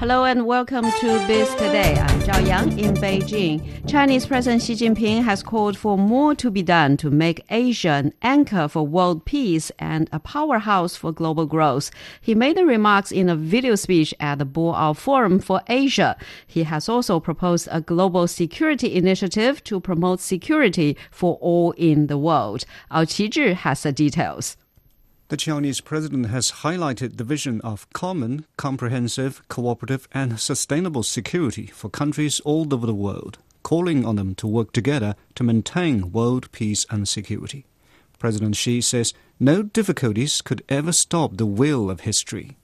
Hello and welcome to Biz Today. I'm Zhao Yang in Beijing. Chinese President Xi Jinping has called for more to be done to make Asia an anchor for world peace and a powerhouse for global growth. He made the remarks in a video speech at the Boao Forum for Asia. He has also proposed a global security initiative to promote security for all in the world. Our Qizhi has the details. The Chinese president has highlighted the vision of common, comprehensive, cooperative, and sustainable security for countries all over the world, calling on them to work together to maintain world peace and security. President Xi says no difficulties could ever stop the wheel of history.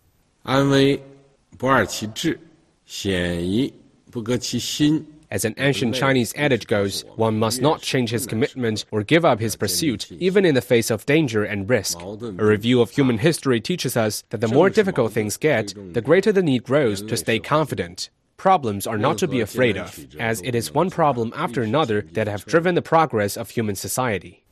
安危不二其志，险夷不革其心。 As an ancient Chinese adage goes, one must not change his commitment or give up his pursuit, even in the face of danger and risk. A review of human history teaches us that the more difficult things get, the greater the need grows to stay confident. Problems are not to be afraid of, as it is one problem after another that have driven the progress of human society.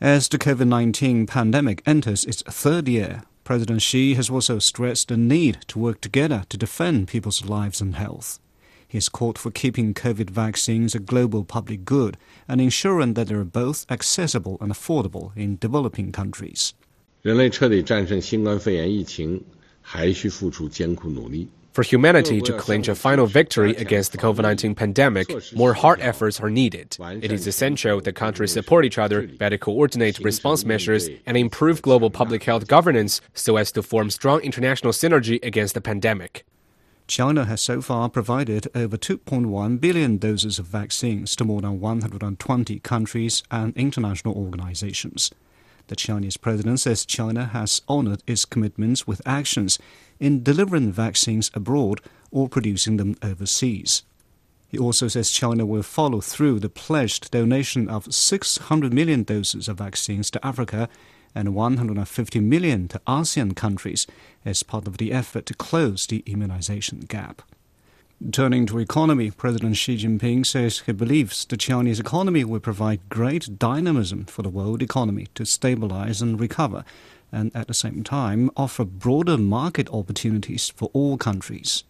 As the COVID 19 pandemic enters its third year, President Xi has also stressed the need to work together to defend people's lives and health. He has called for keeping COVID vaccines a global public good and ensuring that they are both accessible and affordable in developing countries. 人类彻底战胜新冠肺炎疫情，还需付出艰苦努力。 For humanity to clinch a final victory against the COVID 19 pandemic, more hard efforts are needed. It is essential that countries support each other, better coordinate response measures, and improve global public health governance so as to form strong international synergy against the pandemic. China has so far provided over 2.1 billion doses of vaccines to more than 120 countries and international organizations. The Chinese president says China has honored its commitments with actions in delivering vaccines abroad or producing them overseas. He also says China will follow through the pledged donation of 600 million doses of vaccines to Africa and 150 million to ASEAN countries as part of the effort to close the immunization gap. Turning to economy, President Xi Jinping says he believes the Chinese economy will provide great dynamism for the world economy to stabilize and recover, and at the same time offer broader market opportunities for all countries.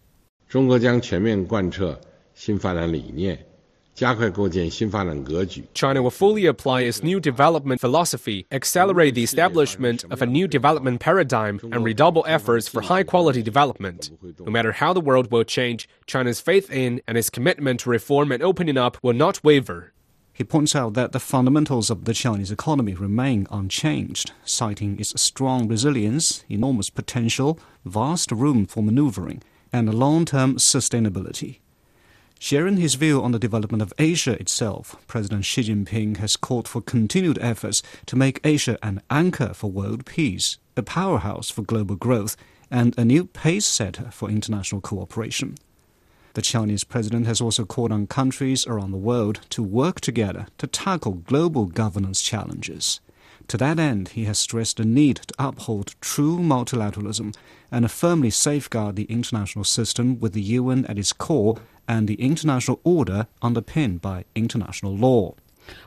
中国将全面贯彻新发展理念。 China will fully apply its new development philosophy, accelerate the establishment of a new development paradigm, and redouble efforts for high quality development. No matter how the world will change, China's faith in and its commitment to reform and opening up will not waver. He points out that the fundamentals of the Chinese economy remain unchanged, citing its strong resilience, enormous potential, vast room for maneuvering, and long term sustainability. Sharing his view on the development of Asia itself, President Xi Jinping has called for continued efforts to make Asia an anchor for world peace, a powerhouse for global growth, and a new pace setter for international cooperation. The Chinese president has also called on countries around the world to work together to tackle global governance challenges. To that end, he has stressed the need to uphold true multilateralism and firmly safeguard the international system with the UN at its core and the international order underpinned by international law.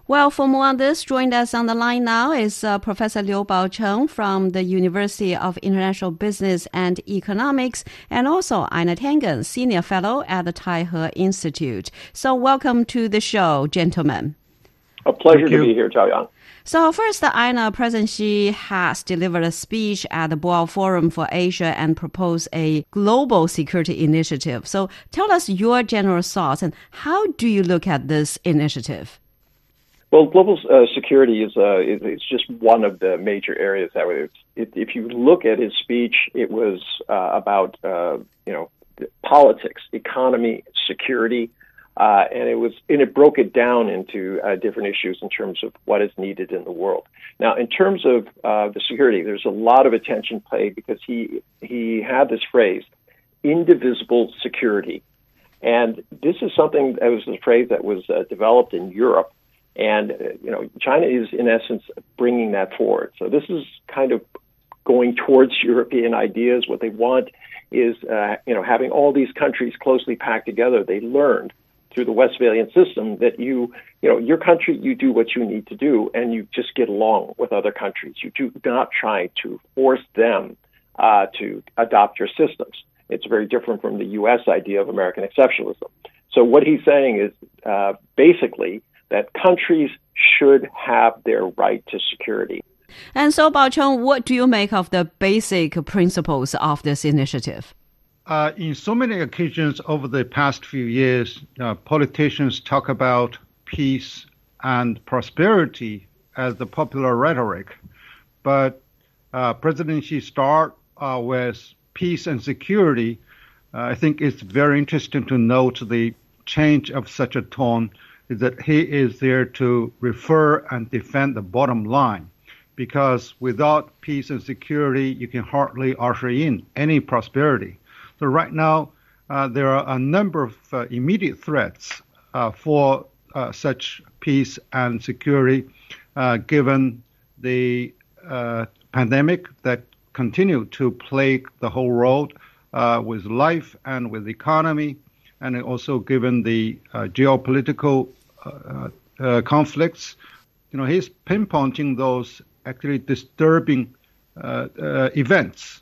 Well, for more on this, joined us on the line now is uh, Professor Liu Baocheng from the University of International Business and Economics, and also Einar Tangen, Senior Fellow at the Taihe Institute. So, welcome to the show, gentlemen. A pleasure to be here, Zhao Yang. So first, Einar, President Xi has delivered a speech at the Boao Forum for Asia and proposed a global security initiative. So tell us your general thoughts and how do you look at this initiative? Well, global uh, security is uh, it's just one of the major areas that it's, it, if you look at his speech, it was uh, about you know politics, economy, security, uh, and it was and it broke it down into uh, different issues in terms of what is needed in the world. Now, in terms of uh, the security, there's a lot of attention paid because he he had this phrase, indivisible security, and this is something that was a phrase that was developed in Europe, and you know China is in essence bringing that forward. So this is kind of going towards European ideas. What they want is, uh, you know, having all these countries closely packed together, they learned through the Westphalian system that you, you know, your country, you do what you need to do, and you just get along with other countries. You do not try to force them uh, to adopt your systems. It's very different from the U.S. idea of American exceptionalism. So what he's saying is uh, basically that countries should have their right to security. And so, Bao what do you make of the basic principles of this initiative? Uh, in so many occasions over the past few years, uh, politicians talk about peace and prosperity as the popular rhetoric. But uh, President Xi start uh, with peace and security. Uh, I think it's very interesting to note the change of such a tone is that he is there to refer and defend the bottom line. Because without peace and security, you can hardly usher in any prosperity. So right now, uh, there are a number of uh, immediate threats uh, for uh, such peace and security, uh, given the pandemic that continue to plague the whole world with life and with economy, and also given the geopolitical conflicts. You know, he's pinpointing those actually disturbing events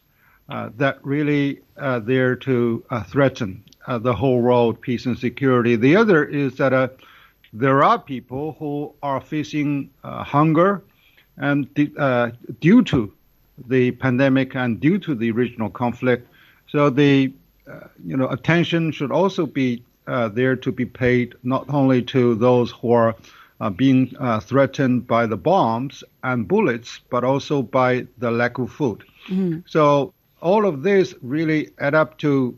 that really uh, there to uh, threaten the whole world peace and security. The other is that there are people who are facing hunger and due to the pandemic and due to the regional conflict. So the you know attention should also be uh, there to be paid not only to those who are uh, being uh, threatened by the bombs and bullets, but also by the lack of food. Mm-hmm. So all of this really add up to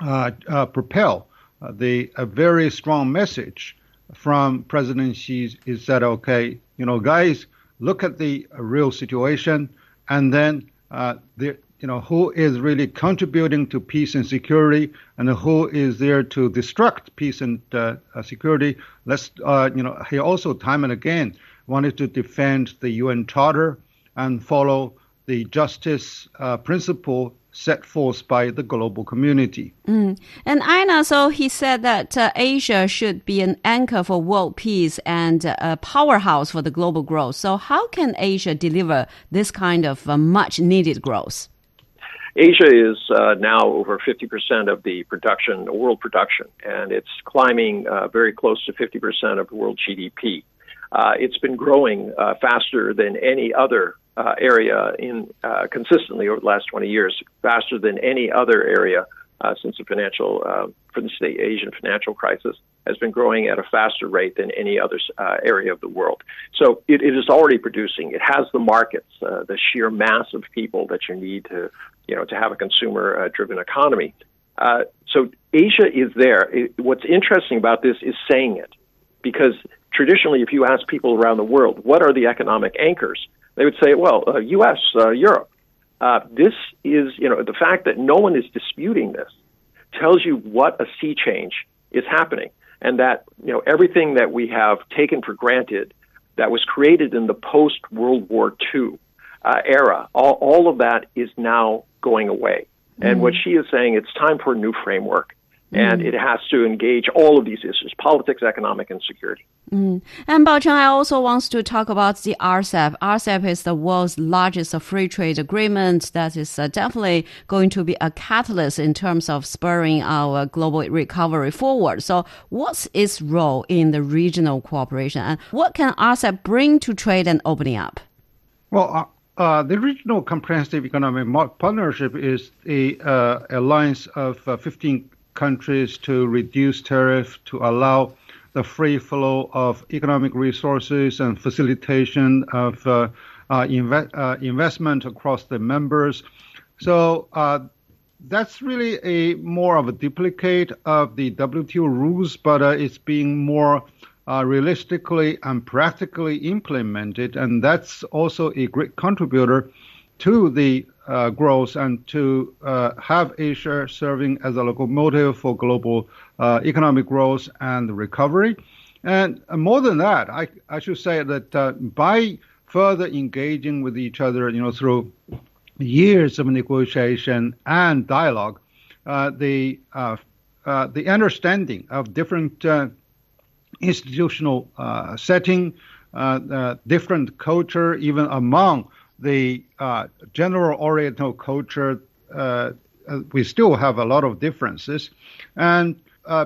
uh, uh, propel uh, the a very strong message from President Xi is that okay, you know, guys, look at the real situation, and then uh, the you know who is really contributing to peace and security, and who is there to destruct peace and uh, uh, security. Let's you know he also time and again wanted to defend the UN Charter and follow the justice uh, principle set forth by the global community. Mm. And Einar, so he said that uh, Asia should be an anchor for world peace and a powerhouse for the global growth. So, how can Asia deliver this kind of uh, much needed growth? Asia is uh, now over 50% of the production, world production, and it's climbing uh, very close to 50% of world GDP. Uh, it's been growing uh, faster than any other uh, area in uh, consistently over the last 20 years, faster than any other area uh, since the financial, uh, since the Asian financial crisis, has been growing at a faster rate than any other uh, area of the world. So it, it is already producing. It has the markets, uh, the sheer mass of people that you need to, you know, to have a consumer-driven economy. so Asia is there. It, what's interesting about this is saying it, because traditionally, if you ask people around the world, what are the economic anchors? They would say, well, uh, U.S., uh, Europe. Uh, this is, you know, the fact that no one is disputing this tells you what a sea change is happening, and that you know everything that we have taken for granted that was created in the post World War II uh, era, all, all of that is now going away. Mm-hmm. And what Xi is saying, it's time for a new framework and mm. it has to engage all of these issues politics, economic, and security. Mm. And Bao Cheng, I also want to talk about the RCEP. RCEP is the world's largest free trade agreement that is uh, definitely going to be a catalyst in terms of spurring our global recovery forward. So, what's its role in the regional cooperation, and what can RCEP bring to trade and opening up? Well, uh, uh, the Regional Comprehensive Economic Partnership is a uh, alliance of uh, 15 countries to reduce tariff to allow the free flow of economic resources and facilitation of uh, uh, inve- uh, investment across the members. So uh, that's really a more of a duplicate of the WTO rules, but uh, it's being more uh, realistically and practically implemented, and that's also a great contributor to the uh, growth and to uh, have Asia serving as a locomotive for global uh, economic growth and recovery. And more than that, I, I should say that uh, by further engaging with each other, you know, through years of negotiation and dialogue, uh, the uh, the understanding of different institutional setting, different culture, even among the uh, general Oriental culture, uh, uh, we still have a lot of differences, and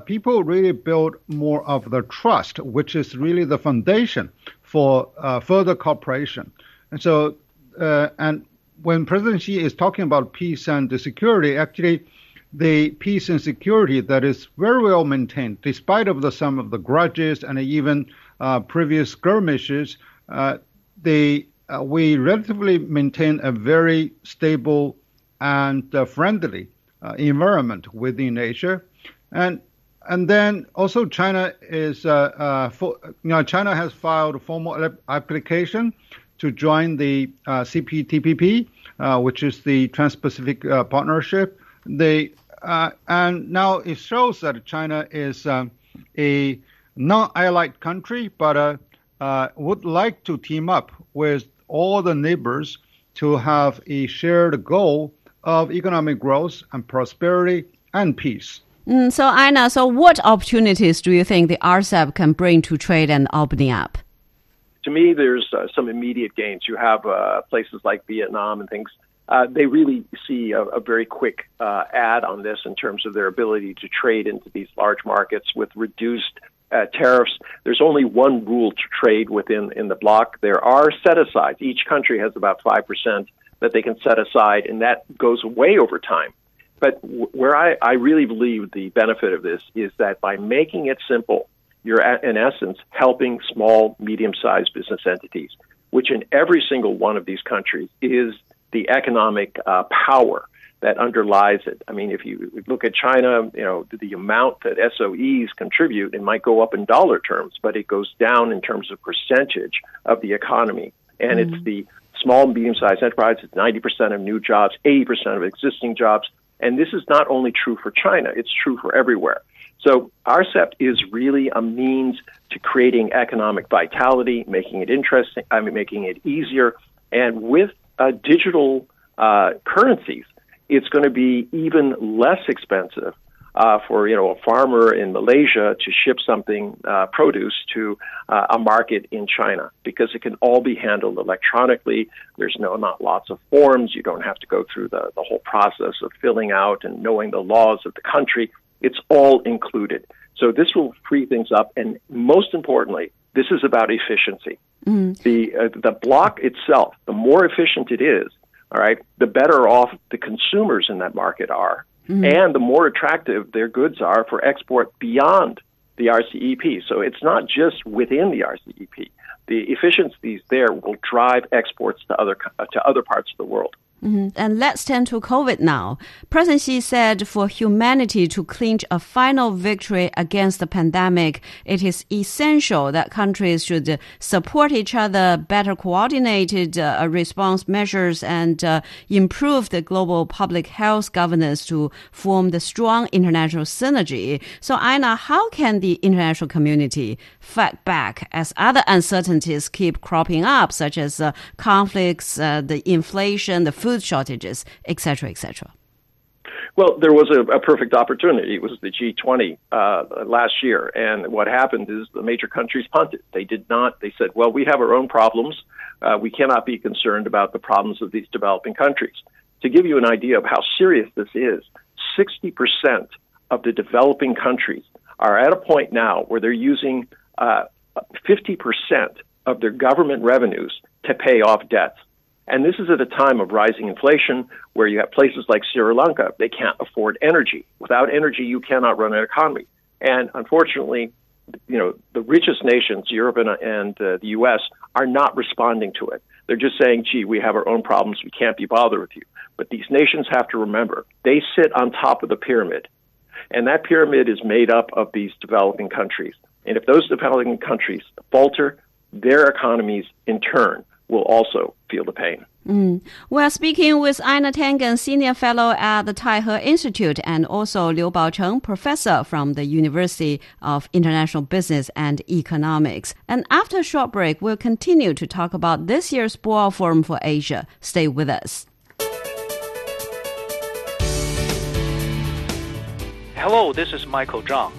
people really build more of the trust, which is really the foundation for further cooperation. And so, and when President Xi is talking about peace and security, actually, the peace and security that is very well maintained, despite of the some of the grudges and even uh, previous skirmishes. Uh, they uh, we relatively maintain a very stable and uh, friendly uh, environment within Asia, and and then also China is uh, for, you know China has filed a formal application to join the CPTPP, which is the Trans-Pacific Partnership. They uh, and now it shows that China is uh, a non-allied country, but uh, uh, would like to team up with all the neighbors to have a shared goal of economic growth and prosperity and peace. Mm, so, Einar, so what opportunities do you think the RCEP can bring to trade and opening up? To me, there's uh, some immediate gains. You have uh, places like Vietnam and things uh, they really see a, a very quick uh, add on this in terms of their ability to trade into these large markets with reduced uh, tariffs. There's only one rule to trade within in the bloc. There are set asides. Each country has about five percent that they can set aside, and that goes away over time. But w- where I, I really believe the benefit of this is that by making it simple, you're in essence helping small, medium-sized business entities, which in every single one of these countries is the economic uh, power that underlies it. I mean, if you look at China, you know, the amount that SOEs contribute, it might go up in dollar terms, but it goes down in terms of percentage of the economy. And mm-hmm. it's the small and medium sized enterprises, 90% of new jobs, 80% of existing jobs. And this is not only true for China, it's true for everywhere. So RCEP is really a means to creating economic vitality, making it interesting, I mean, making it easier. And with uh, digital uh, currencies, it's going to be even less expensive uh, for you know a farmer in Malaysia to ship something uh, produce to uh, a market in China because it can all be handled electronically. There's no not lots of forms. You don't have to go through the the whole process of filling out and knowing the laws of the country. It's all included. So this will free things up, and most importantly, this is about efficiency. Mm. The uh, the bloc itself, the more efficient it is, all right, the better off the consumers in that market are, mm. and the more attractive their goods are for export beyond the RCEP. So it's not just within the RCEP. The efficiencies there will drive exports to other to other parts of the world. Mm-hmm. And let's turn to COVID now. President Xi said for humanity to clinch a final victory against the pandemic, it is essential that countries should support each other, better coordinated uh, response measures, and uh, improve the global public health governance to form the strong international synergy. So, Einar, how can the international community fight back as other uncertainties keep cropping up, such as uh, conflicts, uh, the inflation, the food food shortages, etc., etc. Well, there was a, a, perfect opportunity. It was the G20 uh, last year, and what happened is the major countries punted. They did not. They said, "Well, we have our own problems. Uh, we cannot be concerned about the problems of these developing countries." To give you an idea of how serious this is, 60% of the developing countries are at a point now where they're using uh, 50% of their government revenues to pay off debts. And this is at a time of rising inflation where you have places like Sri Lanka, they can't afford energy. Without energy, you cannot run an economy. And unfortunately, you know, the richest nations, Europe and, and uh, the U.S., are not responding to it. They're just saying, gee, we have our own problems. We can't be bothered with you. But these nations have to remember they sit on top of the pyramid. And that pyramid is made up of these developing countries. And if those developing countries falter, their economies in turn will also feel the pain. Mm. We're speaking with Einar Tangen, Senior Fellow at the Taihe Institute, and also Liu Baocheng, Professor from the University of International Business and Economics. And after a short break, we'll continue to talk about this year's Boao Forum for Asia. Stay with us. Hello, this is Michael Zhang.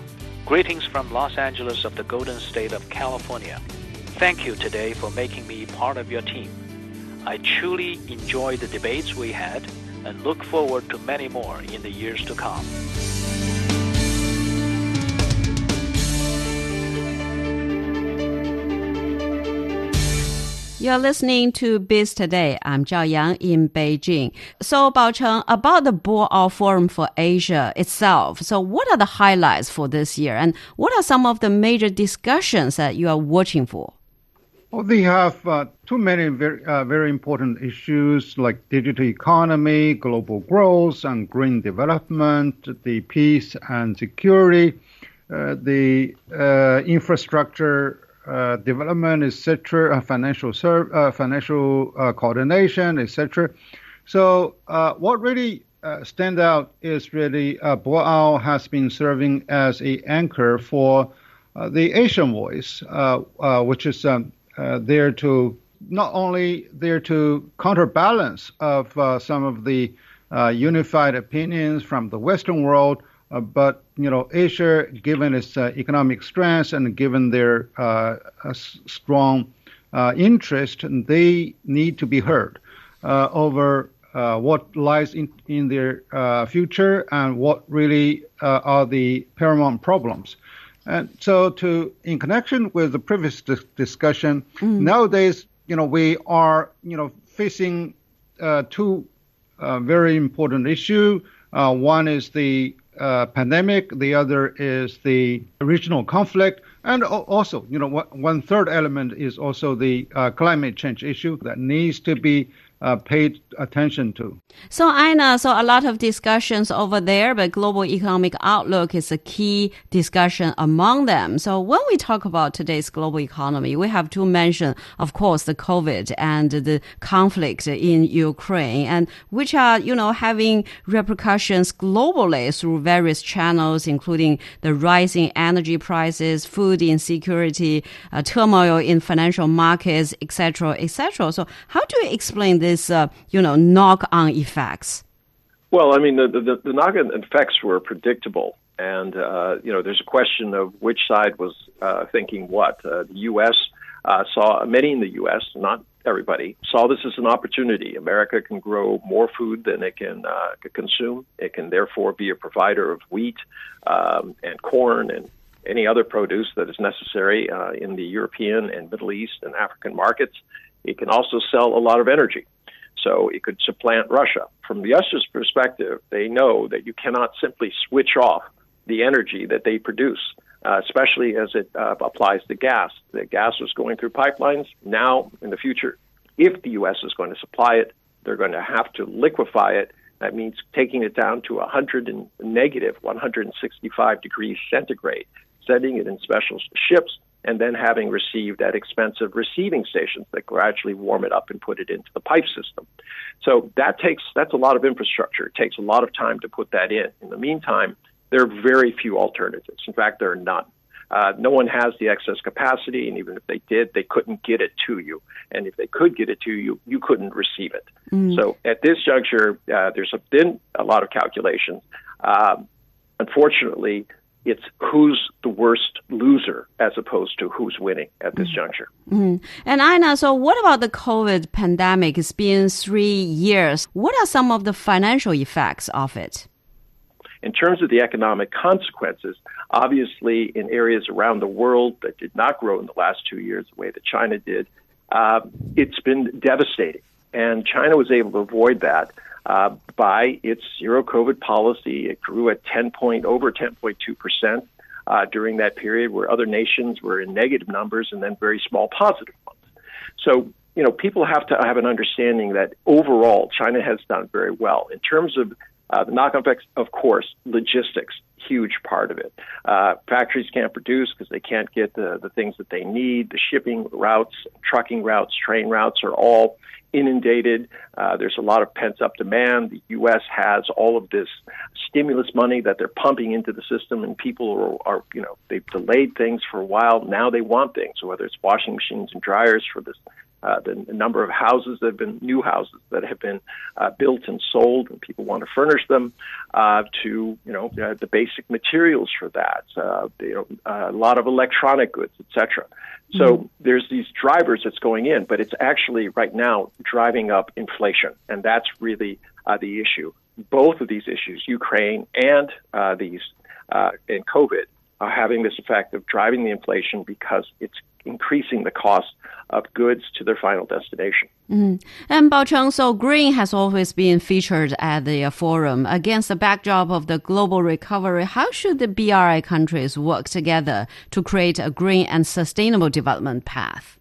Greetings from Los Angeles of the Golden State of California. Thank you today for making me part of your team. I truly enjoyed the debates we had and look forward to many more in the years to come. You're listening to Biz Today. I'm Zhao Yang in Beijing. So, Bao about the Boao Forum for Asia itself. So, what are the highlights for this year, and what are some of the major discussions that you are watching for? Well, they have uh, too many very, uh, very important issues like digital economy, global growth, and green development, the peace and security, uh, the uh, infrastructure uh, development, etc., uh, financial uh, financial coordination, etc. So what really stand out is really uh, Boao has been serving as a anchor for the Asian voice, which is um, Uh, there to not only there to counterbalance of uh, some of the uh, unified opinions from the Western world, uh, but you know, Asia, given its uh, economic strength and given their uh, strong interest, they need to be heard over what lies in, in their future and what really are the paramount problems. And so, to in connection with the previous dis- discussion, mm. nowadays, you know, we are, you know, facing uh, two uh, very important issues. Uh, one is the uh, pandemic, the other is the regional conflict, and also, you know, one third element is also the uh, climate change issue that needs to be uh, paid attention to. So, Einar, so a lot of discussions over there, but global economic outlook is a key discussion among them. So, when we talk about today's global economy, we have to mention, of course, the COVID and the conflict in Ukraine, and which are, you know, having repercussions globally through various channels, including the rising energy prices, food insecurity, uh, turmoil in financial markets, etc., etc. So, how do you explain this? Uh, you know, knock-on effects? Well, I mean, the, the, the knock-on effects were predictable. And, uh, you know, there's a question of which side was uh, thinking what. Uh, the U.S. Uh, saw, many in the U.S., not everybody, saw this as an opportunity. America can grow more food than it can uh, consume. It can therefore be a provider of wheat um, and corn and any other produce that is necessary uh, in the European and Middle East and African markets. It can also sell a lot of energy. So it could supplant Russia. From the US's perspective, they know that you cannot simply switch off the energy that they produce, uh, especially as it uh, applies to gas. The gas was going through pipelines. Now, in the future, if the U.S. is going to supply it, they're going to have to liquefy it. That means taking it down to 100 and negative 165 degrees centigrade, sending it in special ships and then having received at expensive receiving stations that gradually warm it up and put it into the pipe system. So that takes that's a lot of infrastructure. It takes a lot of time to put that in. In the meantime, there are very few alternatives. In fact, there are none. Uh, no one has the excess capacity, and even if they did, they couldn't get it to you. And if they could get it to you, you couldn't receive it. Mm. So at this juncture, uh, there's been a lot of calculations. Uh, unfortunately, it's who's the worst loser as opposed to who's winning at this mm. juncture. Mm. And Einar, so what about the COVID pandemic? It's been three years. What are some of the financial effects of it? In terms of the economic consequences, obviously in areas around the world that did not grow in the last two years the way that China did, uh, it's been devastating. And China was able to avoid that uh, by its zero COVID policy. It grew at 10 point, over 10.2 percent uh, during that period, where other nations were in negative numbers and then very small positive ones. So, you know, people have to have an understanding that overall China has done very well in terms of uh, the knock-on effects. Of course, logistics huge part of it. Uh, factories can't produce because they can't get the, the things that they need. The shipping routes, trucking routes, train routes are all inundated. Uh, there's a lot of pent up demand. The U.S. has all of this stimulus money that they're pumping into the system, and people are, are, you know, they've delayed things for a while. Now they want things, whether it's washing machines and dryers for this uh, the number of houses that have been new houses that have been uh, built and sold, and people want to furnish them, uh, to you know uh, the basic materials for that, uh, you know, a lot of electronic goods, etc. So mm-hmm. there's these drivers that's going in, but it's actually right now driving up inflation, and that's really uh, the issue. Both of these issues, Ukraine and uh, these uh, and COVID, are having this effect of driving the inflation because it's increasing the cost of goods to their final destination. Mm. And Bao so green has always been featured at the forum. Against the backdrop of the global recovery, how should the BRI countries work together to create a green and sustainable development path?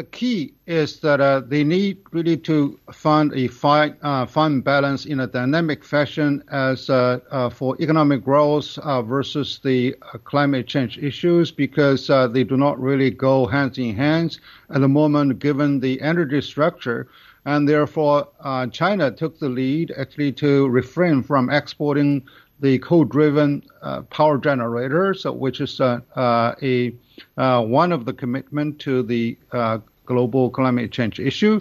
The key is that uh, they need really to find a fine, uh, fine balance in a dynamic fashion as uh, uh for economic growth uh, versus the uh, climate change issues because they do not really go hands in hands at the moment given the energy structure. And therefore, China took the lead actually to refrain from exporting the coal-driven power generators, which is a uh, one of the commitment to the uh, global climate change issue.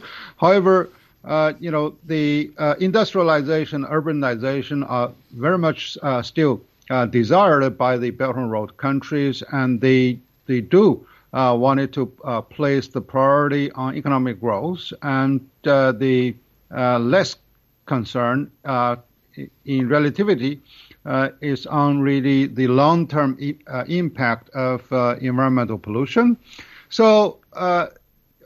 However, uh, you know, the uh, industrialization, urbanization are very much uh, still uh, desired by the Belt and Road countries, and they they do wanted to place the priority on economic growth, and the less concern in relativity uh, is on really the long-term e- uh, impact of uh, environmental pollution. So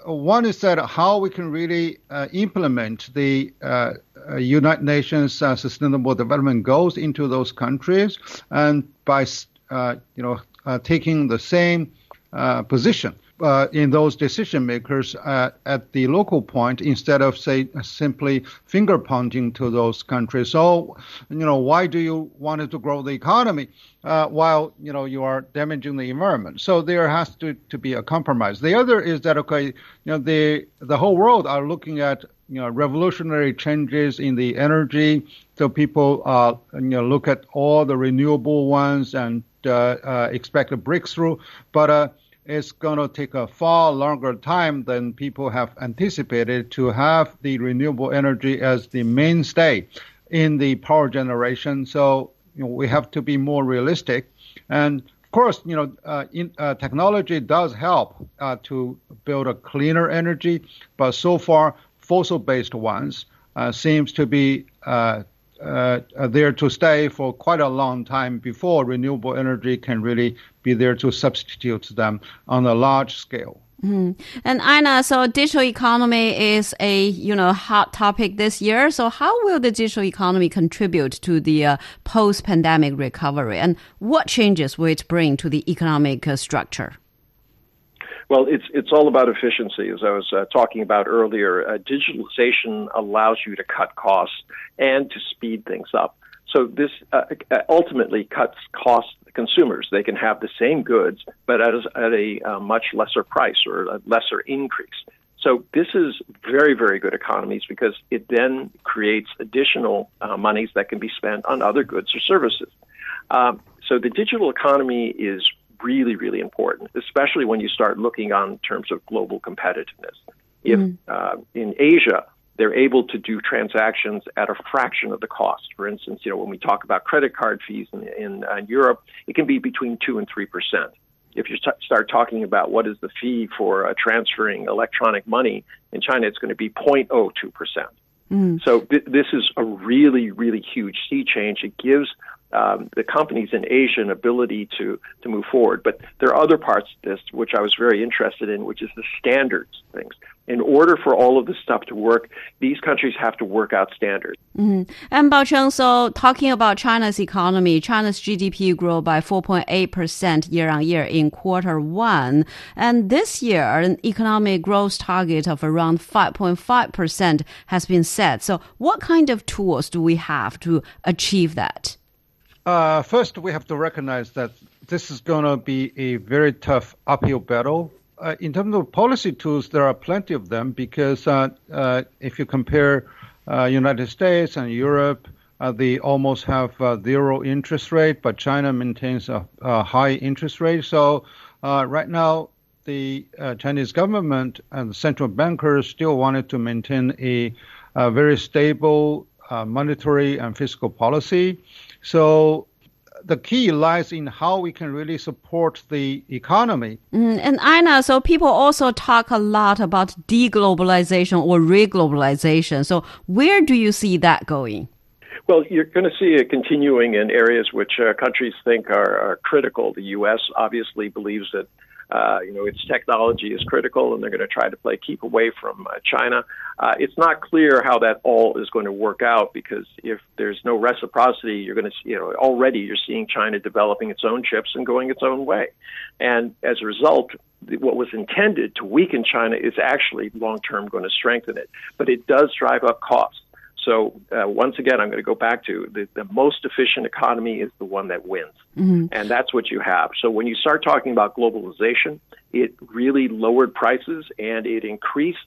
one is that how we can really uh, implement the uh, uh, United Nations Sustainable Development Goals into those countries, and by you know taking the same position uh, in those decision makers at, at, the local point instead of say simply finger pointing to those countries. So, you know, why do you want to grow the economy uh, while you know you are damaging the environment? So there has to, to be a compromise. The other is that okay, you know, the the whole world are looking at you know revolutionary changes in the energy. So people uh, you know look at all the renewable ones and uh, uh, expect a breakthrough, but uh, it's going to take a far longer time than people have anticipated to have the renewable energy as the mainstay in the power generation. So you know, we have to be more realistic. And of course, you know, uh, in, uh, technology does help uh, to build a cleaner energy, but so far, fossil-based ones uh, seems to be uh, uh, there to stay for quite a long time before renewable energy can really be there to substitute them on a large scale. Mm. And Einar, so digital economy is a you know hot topic this year. So how will the digital economy contribute to the uh, post-pandemic recovery, and what changes will it bring to the economic uh, structure? Well, it's it's all about efficiency, as I was uh, talking about earlier. Uh, digitalization allows you to cut costs and to speed things up. So this uh, uh ultimately cuts costs to consumers. They can have the same goods, but at a, at a uh, much lesser price or a lesser increase. So this is very, very good economies because it then creates additional uh, monies that can be spent on other goods or services. Um, so the digital economy is really, really important, especially when you start looking on terms of global competitiveness. If mm. uh, in Asia, they're able to do transactions at a fraction of the cost. For instance, you know, when we talk about credit card fees in, in uh, Europe, it can be between two and three percent. If you t- start talking about what is the fee for uh, transferring electronic money in China, it's going to be 0.02 percent. Mm. So th- this is a really, really huge sea change. It gives um, the companies in Asia an ability to to move forward. But there are other parts of this which I was very interested in, which is the standards things. In order for all of this stuff to work, these countries have to work out standards. Mm-hmm. And Bao so talking about China's economy, China's GDP grew by 4.8% year on year in quarter one. And this year, an economic growth target of around 5.5% has been set. So what kind of tools do we have to achieve that? Uh, first, we have to recognize that this is going to be a very tough uphill battle. Uh, in terms of policy tools, there are plenty of them because uh, uh if you compare uh, United States and Europe, uh, they almost have zero interest rate, but China maintains a, a, high interest rate. So right now, the Chinese government and the central bankers still wanted to maintain a, a very stable monetary and fiscal policy. So the key lies in how we can really support the economy. Mm, and Einar, so people also talk a lot about deglobalization or reglobalization. So where do you see that going? Well, you're going to see it continuing in areas which uh, countries think are, are, critical. The U.S. obviously believes that uh, you know its technology is critical, and they're going to try to play keep away from uh, China. Uh, it's not clear how that all is going to work out because if there's no reciprocity, you're going to you know already you're seeing China developing its own chips and going its own way, and as a result, what was intended to weaken China is actually long term going to strengthen it. But it does drive up costs. So uh, once again, I'm going to go back to the, the most efficient economy is the one that wins, mm-hmm. and that's what you have. So when you start talking about globalization, it really lowered prices and it increased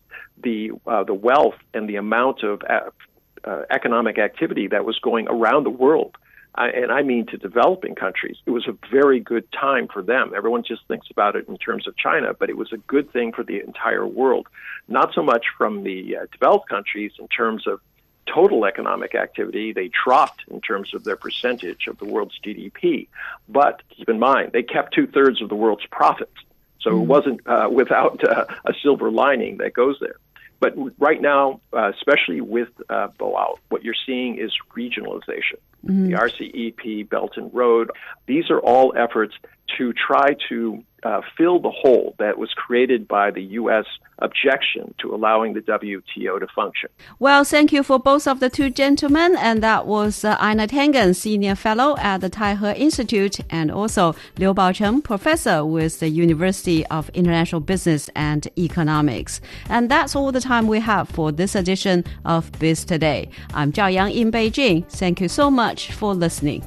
the uh, the wealth and the amount of uh, uh economic activity that was going around the world. and I mean to developing countries. It was a very good time for them. Everyone just thinks about it in terms of China, but it was a good thing for the entire world. Not so much from the uh, developed countries in terms of total economic activity, they dropped in terms of their percentage of the world's GDP. But keep in mind, they kept two thirds of the world's profits. So mm. it wasn't uh, without uh, a silver lining that goes there. But right now, uh, especially with uh, Boao, what you're seeing is regionalization. Mm-hmm. The RCEP, Belt and Road, these are all efforts to try to uh, fill the hole that was created by the U.S. objection to allowing the WTO to function. Well, thank you for both of the two gentlemen. And that was uh, Tangen, Senior Fellow at the Taihe Institute, and also Liu Baocheng, Professor with the University of International Business and Economics. And that's all the time we have for this edition of Biz Today. I'm Zhao Yang in Beijing. Thank you so much for listening.